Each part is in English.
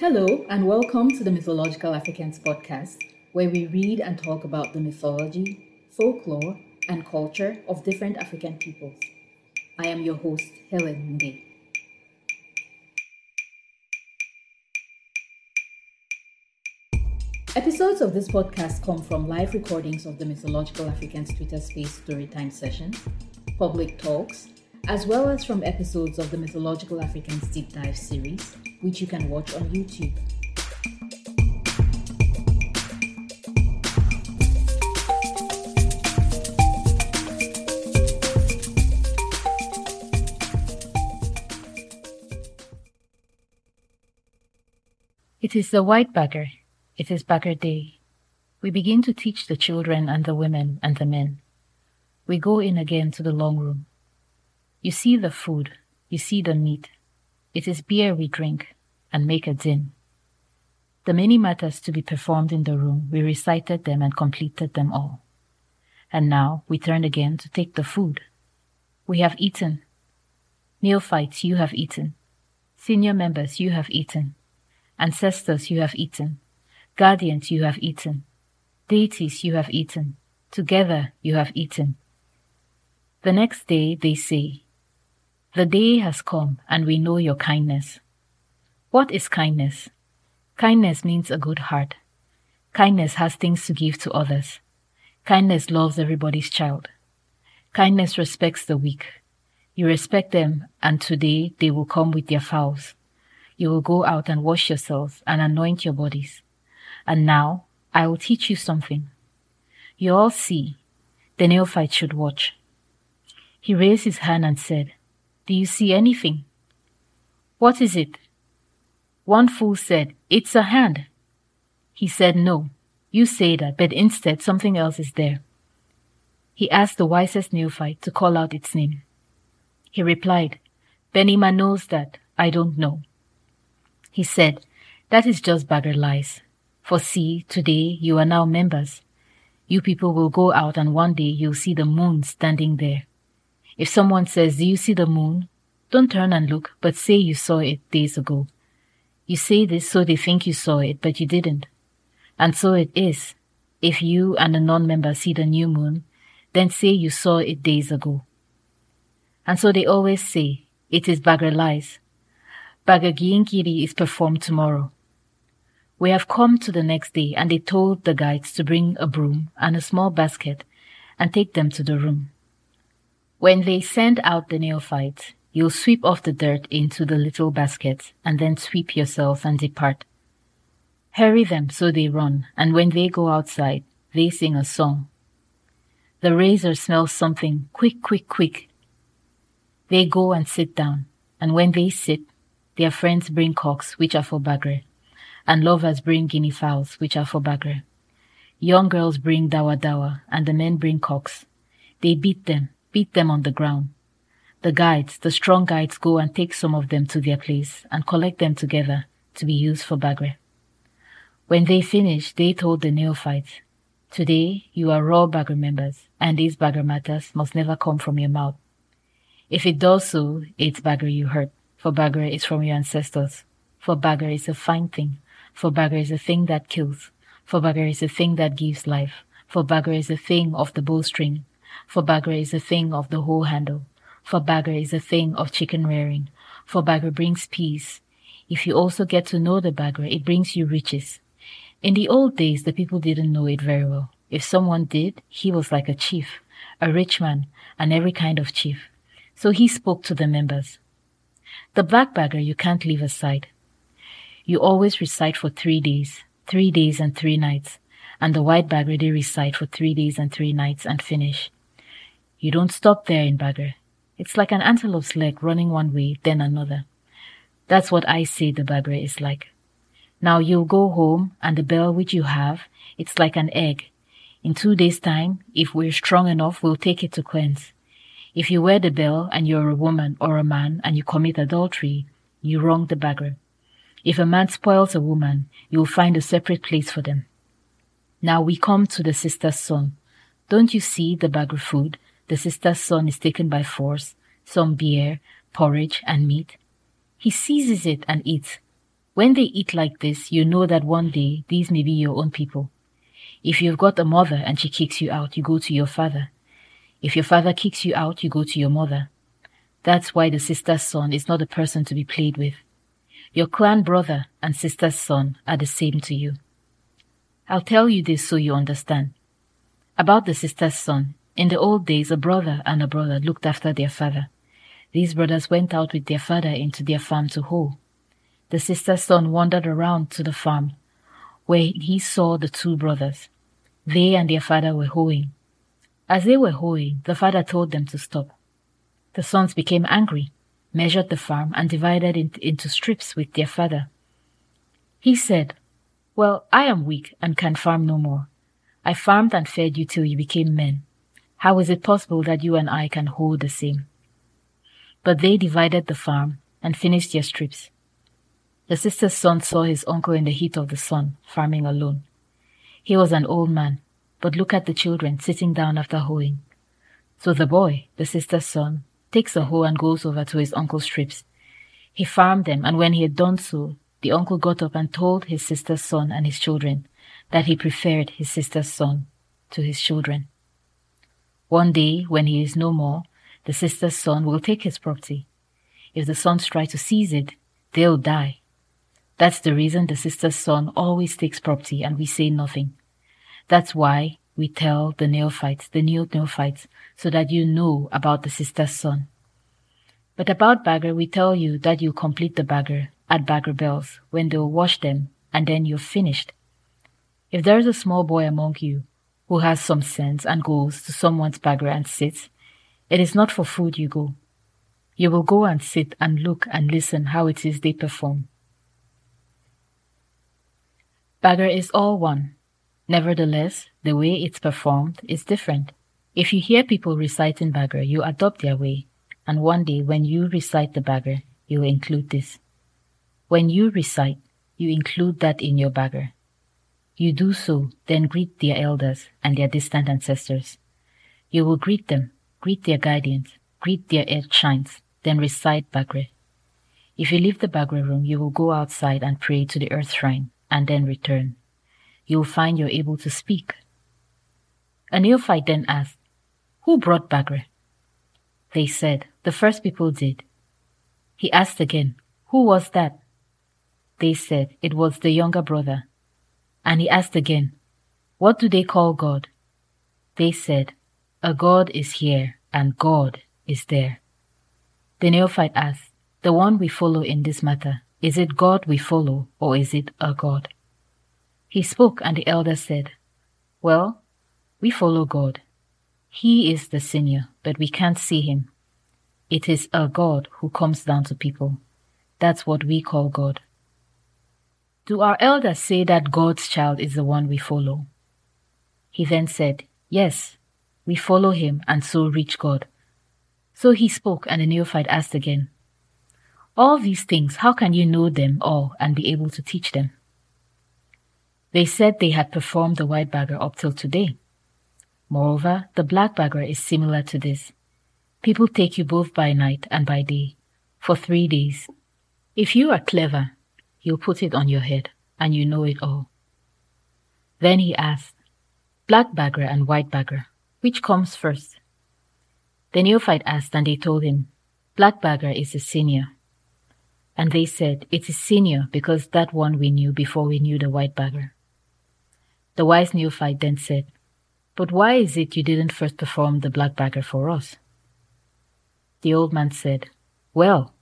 Hello, and welcome to the Mythological Africans podcast, where we read and talk about the mythology, folklore, and culture of different African peoples. I am your host, Helen Nde. Episodes of this podcast come from live recordings of the Mythological Africans Twitter Space Storytime sessions, public talks, as well as from episodes of the Mythological Africans Deep Dive series, which you can watch on YouTube. It is the white Bagre. It is Bagre day. We begin to teach the children and the women and the men. We go in again to the long room. You see the food, you see the meat. It is beer we drink and make a din. The many matters to be performed in the room, we recited them and completed them all. And now we turn again to take the food. We have eaten. Neophytes, you have eaten. Senior members, you have eaten. Ancestors, you have eaten. Guardians, you have eaten. Deities, you have eaten. Together, you have eaten. The next day, they say, the day has come and we know your kindness. What is kindness? Kindness means a good heart. Kindness has things to give to others. Kindness loves everybody's child. Kindness respects the weak. You respect them, and today they will come with their fowls. You will go out and wash yourselves and anoint your bodies. And now I will teach you something. You all see, the neophyte should watch. He raised his hand and said, do you see anything? What is it? One fool said, It's a hand. He said, No, you say that, but instead something else is there. He asked the wisest neophyte to call out its name. He replied, Benima knows that, I don't know. He said, That is just bagger lies. For see, today you are now members. You people will go out and one day you'll see the moon standing there. If someone says, Do you see the moon? Don't turn and look, but say you saw it days ago. You say this so they think you saw it, but you didn't. And so it is. If you and a non-member see the new moon, then say you saw it days ago. And so they always say, it is. Bagre Gyingyiri is performed tomorrow. We have come to the next day and they told the guides to bring a broom and a small basket and take them to the room. When they send out the neophytes, you'll sweep off the dirt into the little basket and then sweep yourself and depart. Hurry them so they run, and when they go outside, they sing a song. The razor smells something quick, quick, quick. They go and sit down, and when they sit, their friends bring cocks, which are for bagre, and lovers bring guinea fowls, which are for bagre. Young girls bring dawa dawa, and the men bring cocks. They beat them, beat them on the ground. The guides, the strong guides go and take some of them to their place and collect them together to be used for bagre. When they finished, they told the neophytes, Today you are raw Bagre members, and these Bagre matters must never come from your mouth. If it does so, it's Bagre you hurt, for Bagre is from your ancestors. For Bagre is a fine thing, for Bagre is a thing that kills, for Bagre is a thing that gives life, for Bagre is a thing of the bowstring, for Bagre is a thing of the whole handle. For Bagre is a thing of chicken rearing. For Bagre brings peace. If you also get to know the Bagre, it brings you riches. In the old days, the people didn't know it very well. If someone did, he was like a chief, a rich man, and every kind of chief. So he spoke to the members. The black Bagre you can't leave aside. You always recite for three days, three days and three nights, and the white Bagre they recite for three days and three nights and finish. You don't stop there in Bagre. It's like an antelope's leg running one way, then another. That's what I say the Bagre is like. Now you'll go home and the bell which you have, it's like an egg. In two days time, if we're strong enough, we'll take it to cleanse. If you wear the bell and you're a woman or a man and you commit adultery, you wrong the Bagre. If a man spoils a woman, you'll find a separate place for them. Now we come to the sister's son. Don't you see the Bagre food? The sister's son is taken by force, some beer, porridge, and meat. He seizes it and eats. When they eat like this, you know that one day these may be your own people. If you've got a mother and she kicks you out, you go to your father. If your father kicks you out, you go to your mother. That's why the sister's son is not a person to be played with. Your clan brother and sister's son are the same to you. I'll tell you this so you understand. About the sister's son, in the old days, a brother and a brother looked after their father. These brothers went out with their father into their farm to hoe. The sister's son wandered around to the farm, where he saw the two brothers. They and their father were hoeing. As they were hoeing, the father told them to stop. The sons became angry, measured the farm, and divided it into strips with their father. He said, Well, I am weak and can farm no more. I farmed and fed you till you became men. How is it possible that you and I can hold the same? But they divided the farm and finished their strips. The sister's son saw his uncle in the heat of the sun, farming alone. He was an old man, but look at the children sitting down after hoeing. So the boy, the sister's son, takes a hoe and goes over to his uncle's strips. He farmed them, and when he had done so, the uncle got up and told his sister's son and his children that he preferred his sister's son to his children. One day, when he is no more, the sister's son will take his property. If the sons try to seize it, they'll die. That's the reason the sister's son always takes property and we say nothing. That's why we tell the neophytes, the new neophytes, so that you know about the sister's son. But about Bagre, we tell you that you complete the Bagre at Bagre bells when they'll wash them and then you're finished. If there's a small boy among you who has some sense and goes to someone's Bagre and sits, it is not for food you go. You will go and sit and look and listen how it is they perform. Bagre is all one. Nevertheless, the way it's performed is different. If you hear people reciting Bagre, you adopt their way, and one day when you recite the Bagre, you include this. When you recite, you include that in your Bagre. You do so, then greet their elders and their distant ancestors. You will greet them, greet their guardians, greet their earth shrines, then recite Bagre. If you leave the Bagre room, you will go outside and pray to the earth shrine, and then return. You will find you're able to speak. A neophyte then asked, Who brought Bagre? They said, The first people did. He asked again, Who was that? They said, It was the younger brother. And he asked again, What do they call God? They said, A God is here and God is there. The neophyte asked, The one we follow in this matter, is it God we follow or is it a God? He spoke and the elder said, Well, we follow God. He is the senior, but we can't see him. It is a God who comes down to people. That's what we call God. Do our elders say that God's child is the one we follow? He then said, Yes, we follow him and so reach God. So he spoke, and the neophyte asked again, All these things, how can you know them all and be able to teach them? They said they had performed the white Bagre up till today. Moreover, the black Bagre is similar to this. People take you both by night and by day, for three days. If you are clever, He'll put it on your head, and you know it all. Then he asked, Black Bagre and white Bagre, which comes first? The neophyte asked, and they told him, Black Bagre is the senior. And they said, It is senior because that one we knew before we knew the white Bagre. The wise neophyte then said, But why is it you didn't first perform the black Bagre for us? The old man said, Well,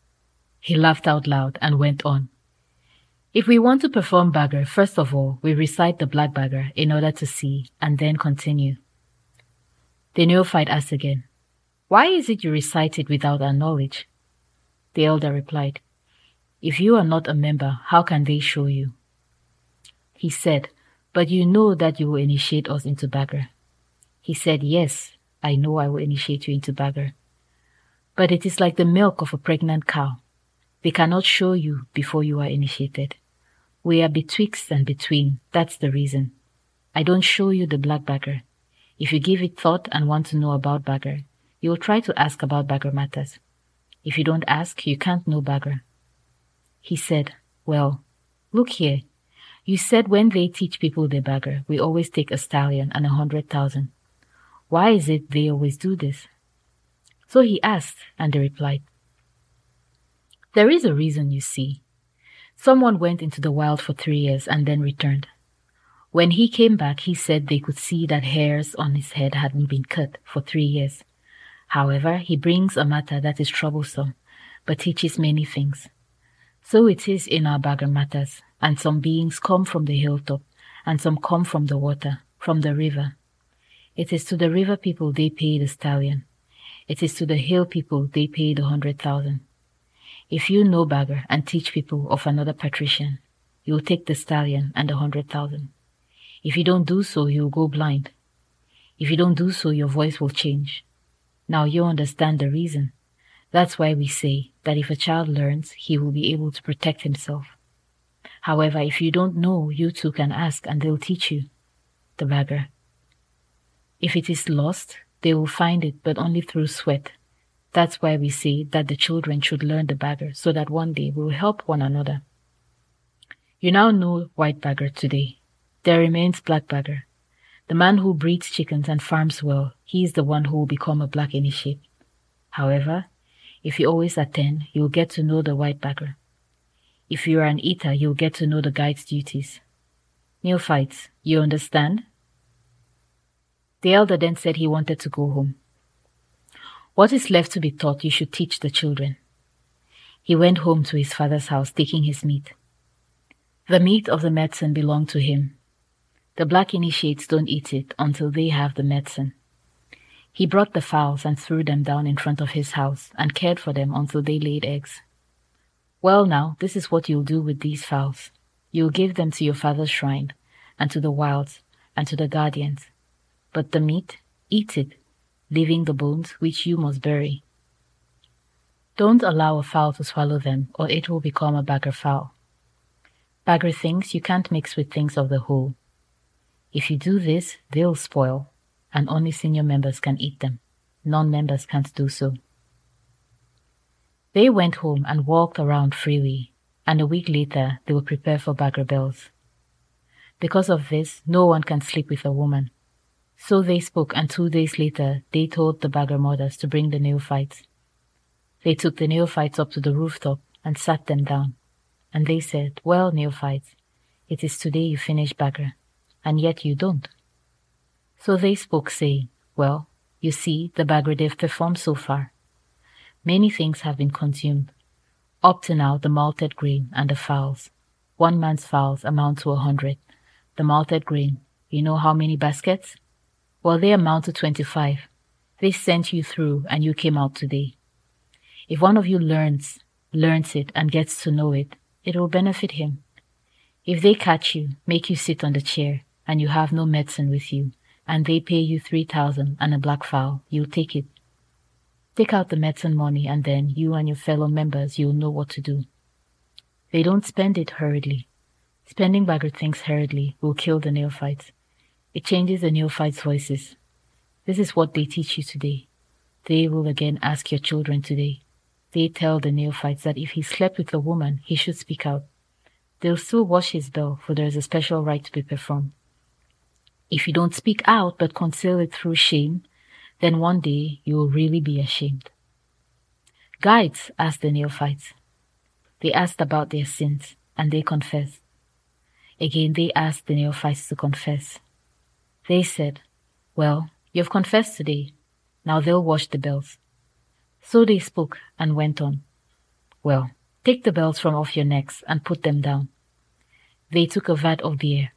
he laughed out loud and went on. If we want to perform Bagre, first of all, we recite the black Bagre in order to see and then continue. The neophyte asked again, Why is it you recite it without our knowledge? The elder replied, If you are not a member, how can they show you? He said, But you know that you will initiate us into Bagre. He said, Yes, I know I will initiate you into Bagre. But it is like the milk of a pregnant cow. They cannot show you before you are initiated. We are betwixt and between. That's the reason. I don't show you the black Bagre. If you give it thought and want to know about Bagre, you will try to ask about Bagre matters. If you don't ask, you can't know Bagre. He said, Well, Look here. You said when they teach people they Bagre, we always take a stallion and a hundred thousand. Why is it they always do this? So he asked, and they replied, There is a reason, you see. Someone went into the wild for three years and then returned. When he came back, he said they could see that hairs on his head hadn't been cut for three years. However, he brings a matter that is troublesome, but teaches many things. So it is in our Bagre matters and some beings come from the hilltop, and some come from the water, from the river. It is to the river people they pay the stallion. It is to the hill people they pay the hundred thousand. If you know Bagre and teach people of another patriclan, you will take the stallion and the hundred thousand. If you don't do so, you will go blind. If you don't do so, your voice will change. Now you understand the reason. That's why we say that if a child learns, he will be able to protect himself. However, if you don't know, you too can ask and they'll teach you. The Bagre. If it is lost, they will find it, but only through sweat. That's why we say that the children should learn the Bagre so that one day we will help one another. You now know white Bagre today. There remains black Bagre. The man who breeds chickens and farms well, he is the one who will become a black initiate. However, if you always attend, you will get to know the white Bagre. If you're an eater, you'll get to know the guide's duties. Neophytes, you understand? The elder then said he wanted to go home. What is left to be taught you should teach the children. He went home to his father's house, taking his meat. The meat of the medicine belonged to him. The black initiates don't eat it until they have the medicine. He brought the fowls and threw them down in front of his house and cared for them until they laid eggs. Well, now, this is what you'll do with these fowls. You'll give them to your father's shrine, and to the wilds, and to the guardians. But the meat, eat it, leaving the bones which you must bury. Don't allow a fowl to swallow them, or it will become a Bagre fowl. Bagre thinks you can't mix with things of the whole. If you do this, they'll spoil, and only senior members can eat them. Non members can't do so. They went home and walked around freely, and a week later they were prepared for Bagre Bells. Because of this, no one can sleep with a woman. So they spoke, and two days later they told the Bagre mothers to bring the neophytes. They took the neophytes up to the rooftop and sat them down. And they said, Well, neophytes, it is today you finish Bagre, and yet you don't. So they spoke, saying, Well, you see the Bagre they've performed so far. Many things have been consumed. Up to now, the malted grain and the fowls. One man's fowls amount to a hundred. The malted grain, you know how many baskets? Well, they amount to 25. They sent you through and you came out today. If one of you learns, learns it and gets to know it, it will benefit him. If they catch you, make you sit on the chair, and you have no medicine with you, and they pay you 3,000 and a black fowl, you'll take it. Take out the medicine money and then you and your fellow members, you'll know what to do. They don't spend it hurriedly. Spending Bagre things hurriedly will kill the neophytes. It changes the neophytes' voices. This is what they teach you today. They will again ask your children today. They tell the neophytes that if he slept with a woman, he should speak out. They'll still wash his bell, for there is a special rite to be performed. If you don't speak out but conceal it through shame, then one day you will really be ashamed. Guides asked the neophytes. They asked about their sins, and they confessed. Again, they asked the neophytes to confess. They said, Well, you've confessed today. Now they'll wash the bells. So they spoke and went on. Well, take the bells from off your necks and put them down. They took a vat of beer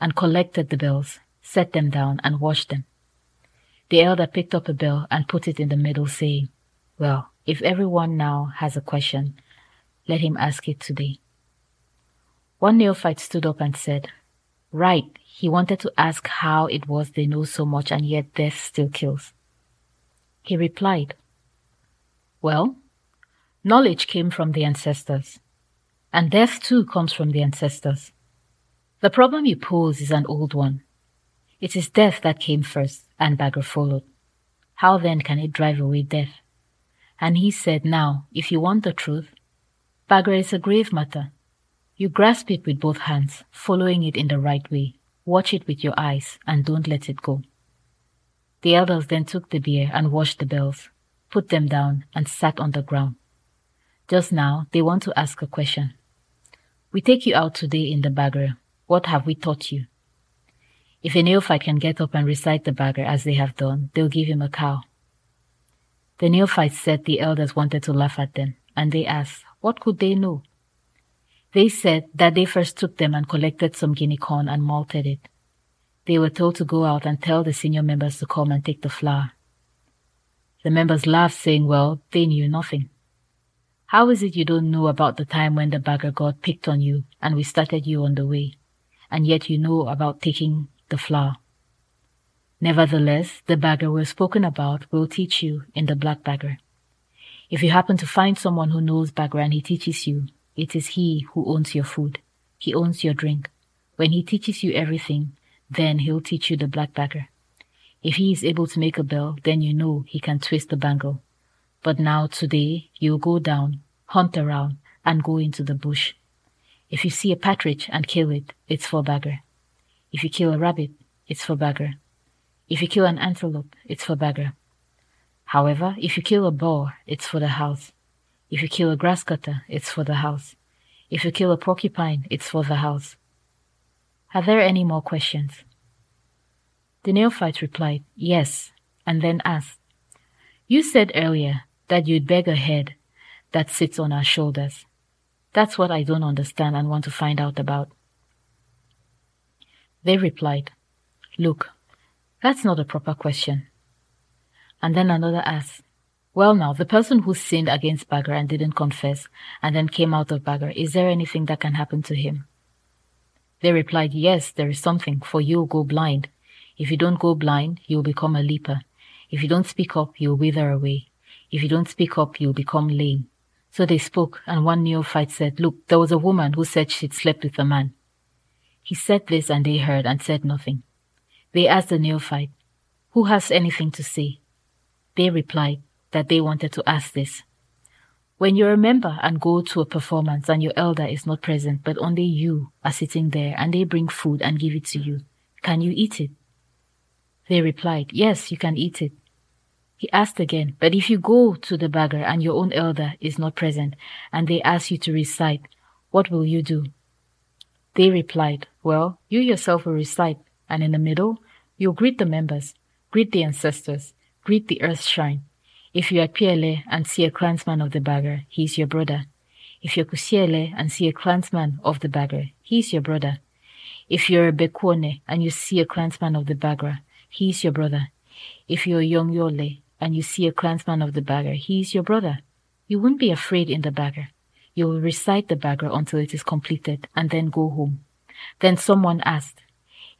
and collected the bells, set them down, and washed them. The elder picked up a bell and put it in the middle, saying, Well, if everyone now has a question, let him ask it today. One neophyte stood up and said, Right, he wanted to ask how it was they know so much and yet death still kills. He replied, Well, knowledge came from the ancestors, and death too comes from the ancestors. The problem you pose is an old one. It is death that came first, and Bagre followed. How then can it drive away death? And he said, Now, if you want the truth, Bagre is a grave matter. You grasp it with both hands, following it in the right way. Watch it with your eyes and don't let it go. The elders then took the beer and washed the bells, put them down, and sat on the ground. Just now, they want to ask a question. We take you out today in the Bagre. What have we taught you? If a neophyte can get up and recite the Bagre as they have done, they'll give him a cow. The neophytes said the elders wanted to laugh at them, and they asked, what could they know? They said that they first took them and collected some guinea corn and malted it. They were told to go out and tell the senior members to come and take the flour. The members laughed, saying, well, they knew nothing. How is it you don't know about the time when the Bagre god picked on you and we started you on the way, and yet you know about taking the flour? Nevertheless, the Bagre we're spoken about will teach you in the black Bagre. If you happen to find someone who knows Bagre and he teaches you, it is he who owns your food. He owns your drink. When he teaches you everything, then he'll teach you the black Bagre. If he is able to make a bell, then you know he can twist the bangle. But now today, you'll go down, hunt around, and go into the bush. If you see a partridge and kill it, it's for Bagre. If you kill a rabbit, it's for Bagre. If you kill an antelope, it's for Bagre. However, if you kill a boar, it's for the house. If you kill a grass cutter, it's for the house. If you kill a porcupine, it's for the house. Are there any more questions? The neophyte replied, Yes, and then asked, You said earlier that you'd beg a head that sits on our shoulders. That's what I don't understand and want to find out about. They replied, Look, that's not a proper question. And then another asked, Well, now, the person who sinned against Bagre and didn't confess and then came out of Bagre, is there anything that can happen to him? They replied, Yes, there is something, for you'll go blind. If you don't go blind, you'll become a leper. If you don't speak up, you'll wither away. If you don't speak up, you'll become lame. So they spoke, and one neophyte said, Look, there was a woman who said she'd slept with a man. He said this, and they heard and said nothing. They asked the neophyte, Who has anything to say? They replied that they wanted to ask this. When you're a member and go to a performance and your elder is not present, but only you are sitting there and they bring food and give it to you, can you eat it? They replied, Yes, you can eat it. He asked again, But if you go to the Bagre and your own elder is not present and they ask you to recite, what will you do? They replied, Well, you yourself will recite and in the middle, you'll greet the members, greet the ancestors, greet the earth shrine. If you're at Piele and see a clansman of the Bagre, he is your brother. If you're Kusiele and see a clansman of the Bagre, he is your brother. If you're a Bekwane and you see a clansman of the Bagre, is your brother. If you're Yongyole and you see a clansman of the Bagre, he is your brother. You won't be afraid in the Bagre. You will recite the Bagre until it is completed and then go home. Then someone asked,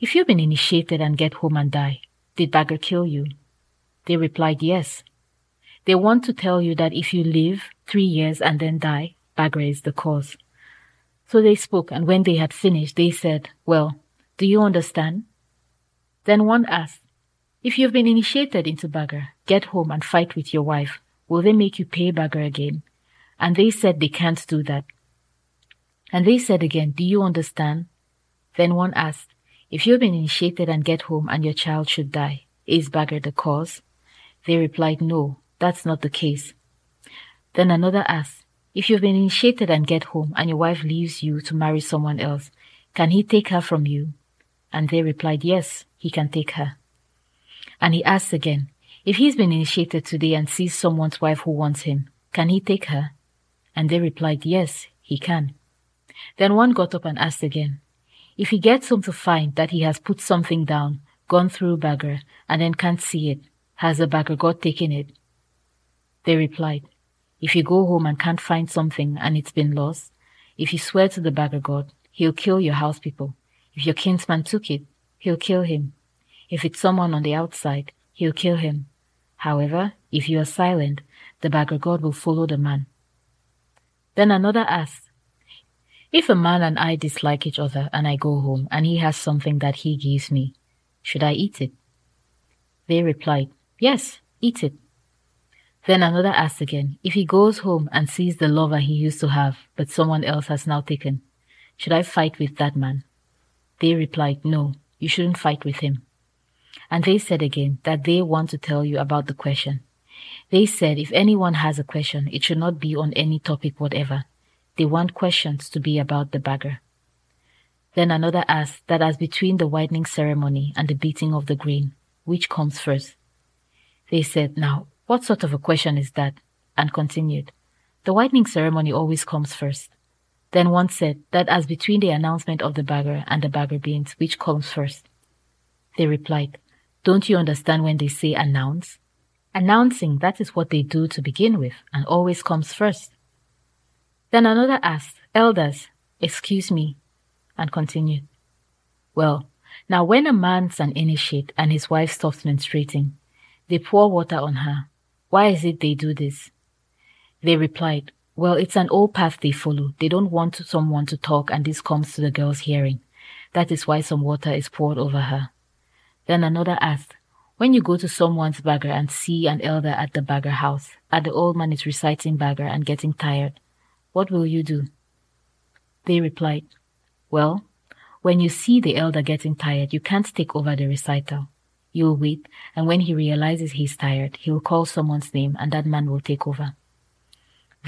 if you've been initiated and get home and die, did Bagre kill you? They replied, Yes. They want to tell you that if you live three years and then die, Bagre is the cause. So they spoke, and when they had finished, they said, Well, do you understand? Then one asked, If you've been initiated into Bagre, get home and fight with your wife, will they make you pay Bagre again? And they said they can't do that. And they said again, Do you understand? Then one asked, if you have been initiated and get home and your child should die, is Bagre the cause? They replied, No, that's not the case. Then another asked, If you've been initiated and get home and your wife leaves you to marry someone else, can he take her from you? And they replied, Yes, he can take her. And he asked again, If he's been initiated today and sees someone's wife who wants him, can he take her? And they replied, Yes, he can. Then one got up and asked again, if he gets home to find that he has put something down, gone through Bagre, and then can't see it, has the Bagre got taken it? They replied, If you go home and can't find something and it's been lost, if you swear to the Bagre god, he'll kill your house people. If your kinsman took it, he'll kill him. If it's someone on the outside, he'll kill him. However, if you are silent, the Bagre god will follow the man. Then another asked, if a man and I dislike each other and I go home and he has something that he gives me, should I eat it? They replied, Yes, eat it. Then another asked again, If he goes home and sees the lover he used to have, but someone else has now taken, Should I fight with that man? They replied, No, you shouldn't fight with him. And they said again that they want to tell you about the question. They said if anyone has a question, it should not be on any topic whatever. They want questions to be about the Bagre. Then another asked that as between the whitening ceremony and the beating of the grain, which comes first? They said, Now, what sort of a question is that? And continued, The whitening ceremony always comes first. Then one said that as between the announcement of the Bagre and the Bagre beans, which comes first? They replied, Don't you understand when they say announce? Announcing, that is what they do to begin with, and always comes first. Then another asked, Elders, excuse me, and continued, Well, now when a man's an initiate and his wife stops menstruating, they pour water on her. Why is it they do this? They replied, well, it's an old path they follow. They don't want someone to talk and this comes to the girl's hearing. That is why some water is poured over her. Then another asked, when you go to someone's Bagre and see an elder at the Bagre house, and the old man is reciting Bagre and getting tired, what will you do? They replied, Well, when you see the elder getting tired, you can't take over the recital. You'll wait, and when he realizes he's tired, he'll call someone's name and that man will take over.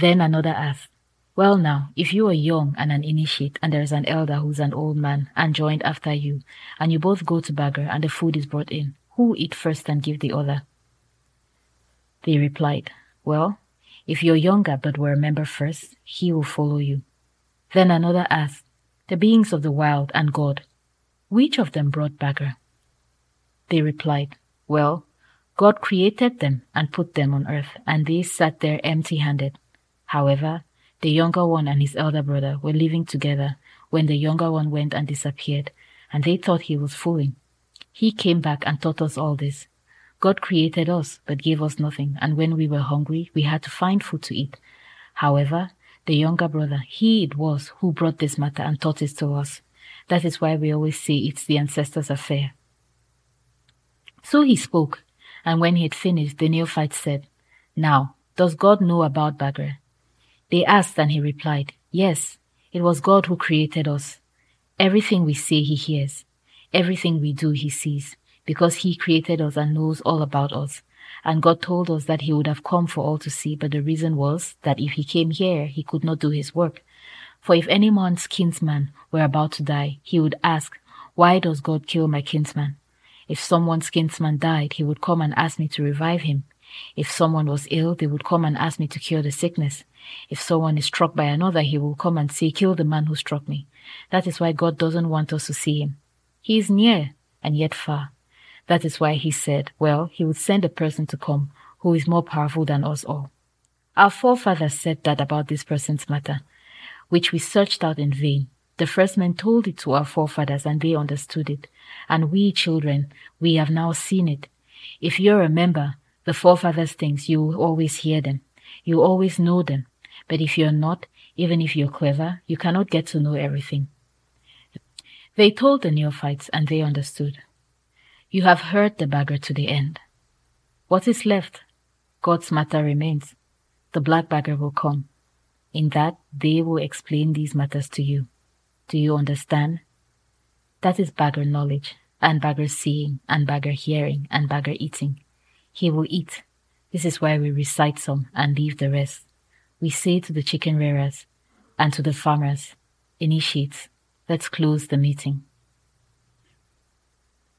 Then another asked, Well, now, if you are young and an initiate, and there is an elder who's an old man and joined after you, and you both go to Bagre and the food is brought in, who will eat first and give the other? They replied, Well, if you're younger but were a member first, he will follow you. Then another asked, The beings of the wild and God, which of them brought Bagre? They replied, Well, God created them and put them on earth, and they sat there empty handed. However, the younger one and his elder brother were living together when the younger one went and disappeared, and they thought he was fooling. He came back and taught us all this. God created us, but gave us nothing, and when we were hungry, we had to find food to eat. However, the younger brother, he it was who brought this matter and taught it to us. That is why we always say it's the ancestors' affair. So he spoke, and when he had finished, the neophyte said, Now, does God know about Bagre? They asked, and he replied, Yes, it was God who created us. Everything we say, he hears. Everything we do, he sees, because he created us and knows all about us. And God told us that he would have come for all to see, but the reason was that if he came here, he could not do his work. For if any man's kinsman were about to die, he would ask, Why does God kill my kinsman? If someone's kinsman died, he would come and ask me to revive him. If someone was ill, they would come and ask me to cure the sickness. If someone is struck by another, he will come and say, Kill the man who struck me. That is why God doesn't want us to see him. He is near and yet far. That is why he said, Well, he would send a person to come who is more powerful than us all. Our forefathers said that about this person's matter, which we searched out in vain. The first men told it to our forefathers and they understood it. And we children, we have now seen it. If you remember the forefathers' things, you will always hear them. You always know them. But if you're not, even if you're clever, you cannot get to know everything. They told the neophytes and they understood. You have heard the Bagre to the end. What is left? God's matter remains. The black Bagre will come. In that, they will explain these matters to you. Do you understand? That is Bagre knowledge, and Bagre seeing, and Bagre hearing, and Bagre eating. He will eat. This is why we recite some and leave the rest we say to the chicken rearers and to the farmers, initiates, let's close the meeting.